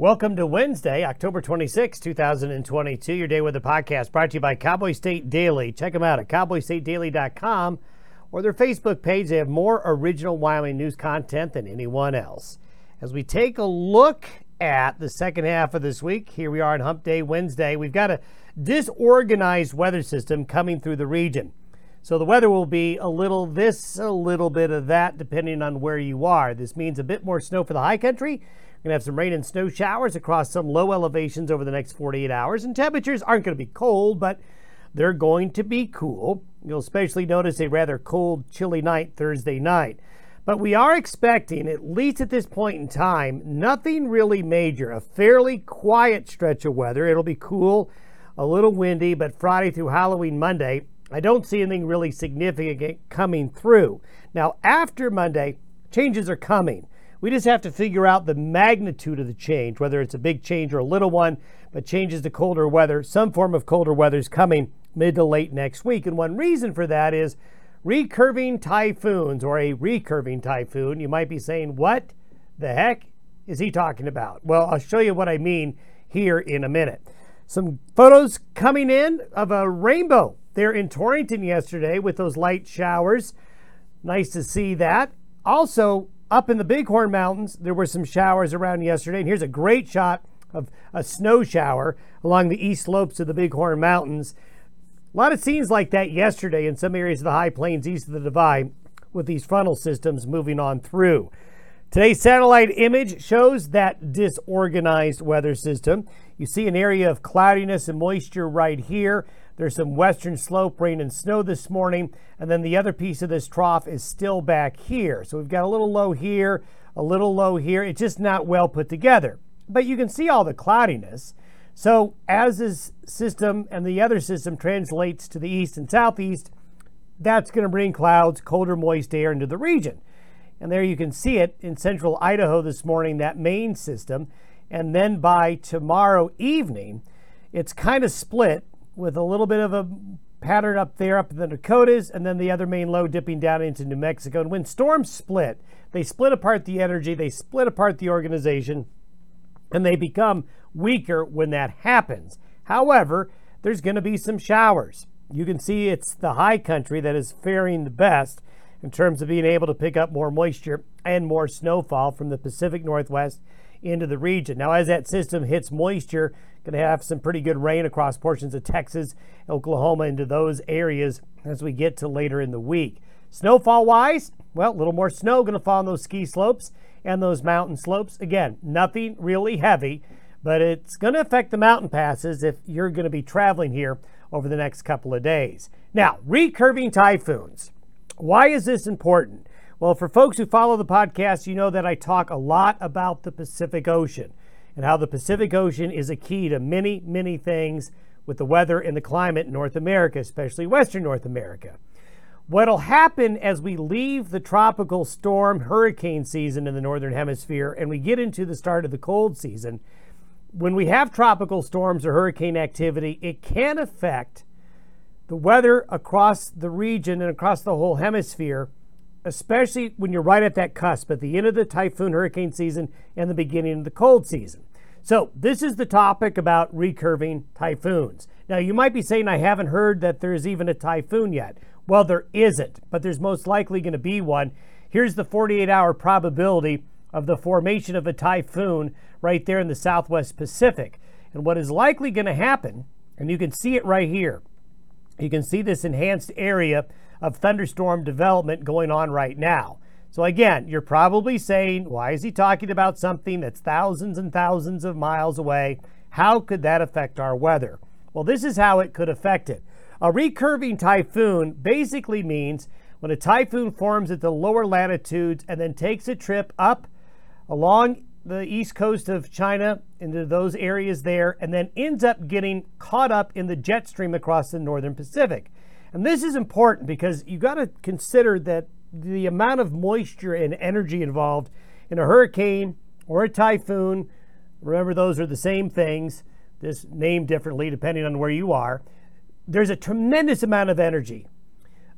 Welcome to Wednesday, October 26, 2022, your day with the podcast brought to you by Cowboy State Daily. Check them out at cowboystatedaily.com or their Facebook page. They have more original Wyoming news content than anyone else. As we take a look at the second half of this week, here we are on Hump Day Wednesday. We've got a disorganized weather system coming through the region. So the weather will be a little this, a little bit of that, depending on where you are. This means a bit more snow for the high country Going to have some rain and snow showers across some low elevations over the next 48 hours, and temperatures aren't going to be cold, but they're going to be cool. You'll especially notice a rather cold, chilly night Thursday night. But we are expecting, at least at this point in time, nothing really major. A fairly quiet stretch of weather. It'll be cool, a little windy, but Friday through Halloween Monday, I don't see anything really significant coming through. Now, after Monday, changes are coming. We just have to figure out the magnitude of the change, whether it's a big change or a little one, but changes to colder weather. Some form of colder weather is coming mid to late next week. And one reason for that is recurving typhoons or a recurving typhoon. You might be saying, what the heck is he talking about? Well, I'll show you what I mean here in a minute. Some photos coming in of a rainbow there in Torrington yesterday with those light showers. Nice to see that. Also, up in the Bighorn Mountains, there were some showers around yesterday. And here's a great shot of a snow shower along the east slopes of the Bighorn Mountains. A lot of scenes like that yesterday in some areas of the high plains east of the Divide with these frontal systems moving on through. Today's satellite image shows that disorganized weather system. You see an area of cloudiness and moisture right here. There's some western slope rain and snow this morning, and then the other piece of this trough is still back here. So we've got a little low here, a little low here. It's just not well put together. But you can see all the cloudiness. So as this system and the other system translates to the east and southeast, that's going to bring clouds, colder, moist air into the region. And there you can see it in central Idaho this morning, that main system. And then by tomorrow evening, it's kind of split with a little bit of a pattern up there up in the Dakotas, and then the other main low dipping down into New Mexico. And when storms split, they split apart the energy, they split apart the organization, and they become weaker when that happens. However, there's going to be some showers. You can see it's the high country that is faring the best in terms of being able to pick up more moisture and more snowfall from the Pacific Northwest into the region. Now, as that system hits moisture, going to have some pretty good rain across portions of Texas, Oklahoma, into those areas as we get to later in the week. Snowfall wise, well, a little more snow going to fall on those ski slopes and those mountain slopes. Again, nothing really heavy, but it's going to affect the mountain passes if you're going to be traveling here over the next couple of days. Now, recurving typhoons. Why is this important? Well, for folks who follow the podcast, you know that I talk a lot about the Pacific Ocean and how the Pacific Ocean is a key to many, many things with the weather and the climate in North America, especially Western North America. What'll happen as we leave the tropical storm hurricane season in the Northern Hemisphere and we get into the start of the cold season, when we have tropical storms or hurricane activity, it can affect the weather across the region and across the whole hemisphere especially when you're right at that cusp at the end of the typhoon hurricane season and the beginning of the cold season. So, this is the topic about recurving typhoons. Now, you might be saying, I haven't heard that there's even a typhoon yet. Well, there isn't, but there's most likely going to be one. Here's the 48 hour probability of the formation of a typhoon right there in the southwest Pacific. And what is likely going to happen, and you can see it right here, you can see this enhanced area of thunderstorm development going on right now. So, again, you're probably saying, why is he talking about something that's thousands and thousands of miles away? How could that affect our weather? Well, this is how it could affect it. A recurving typhoon basically means when a typhoon forms at the lower latitudes and then takes a trip up along the east coast of China into those areas there and then ends up getting caught up in the jet stream across the northern Pacific. And this is important because you got to consider that the amount of moisture and energy involved in a hurricane or a typhoon, remember those are the same things, this named differently depending on where you are. There's a tremendous amount of energy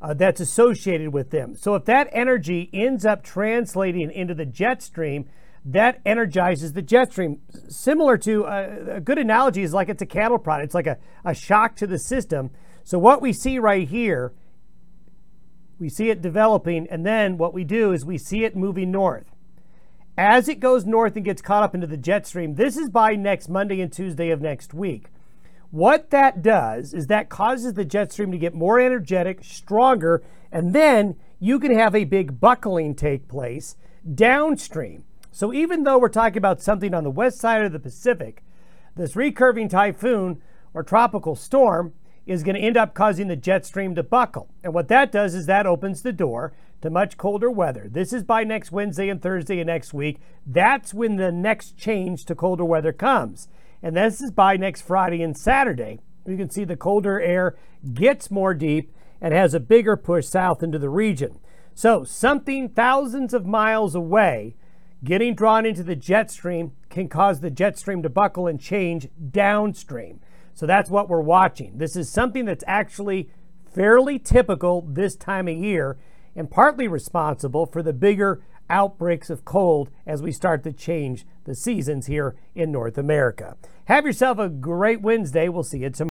uh, that's associated with them. So if that energy ends up translating into the jet stream, that energizes the jet stream. Similar to uh, a good analogy is like it's a cattle prod. It's like a, a shock to the system. So what we see right here, we see it developing, and then what we do is we see it moving north. As it goes north and gets caught up into the jet stream, this is by next Monday and Tuesday of next week. What that does is that causes the jet stream to get more energetic, stronger, and then you can have a big buckling take place downstream. So even though we're talking about something on the west side of the Pacific, this recurving typhoon or tropical storm is going to end up causing the jet stream to buckle. And what that does is that opens the door to much colder weather. This is by next Wednesday and Thursday of next week. That's when the next change to colder weather comes. And this is by next Friday and Saturday. You can see the colder air gets more deep and has a bigger push south into the region. So, something thousands of miles away getting drawn into the jet stream can cause the jet stream to buckle and change downstream. So, that's what we're watching. This is something that's actually fairly typical this time of year and partly responsible for the bigger outbreaks of cold as we start to change the seasons here in North America. Have yourself a great Wednesday. We'll see you tomorrow.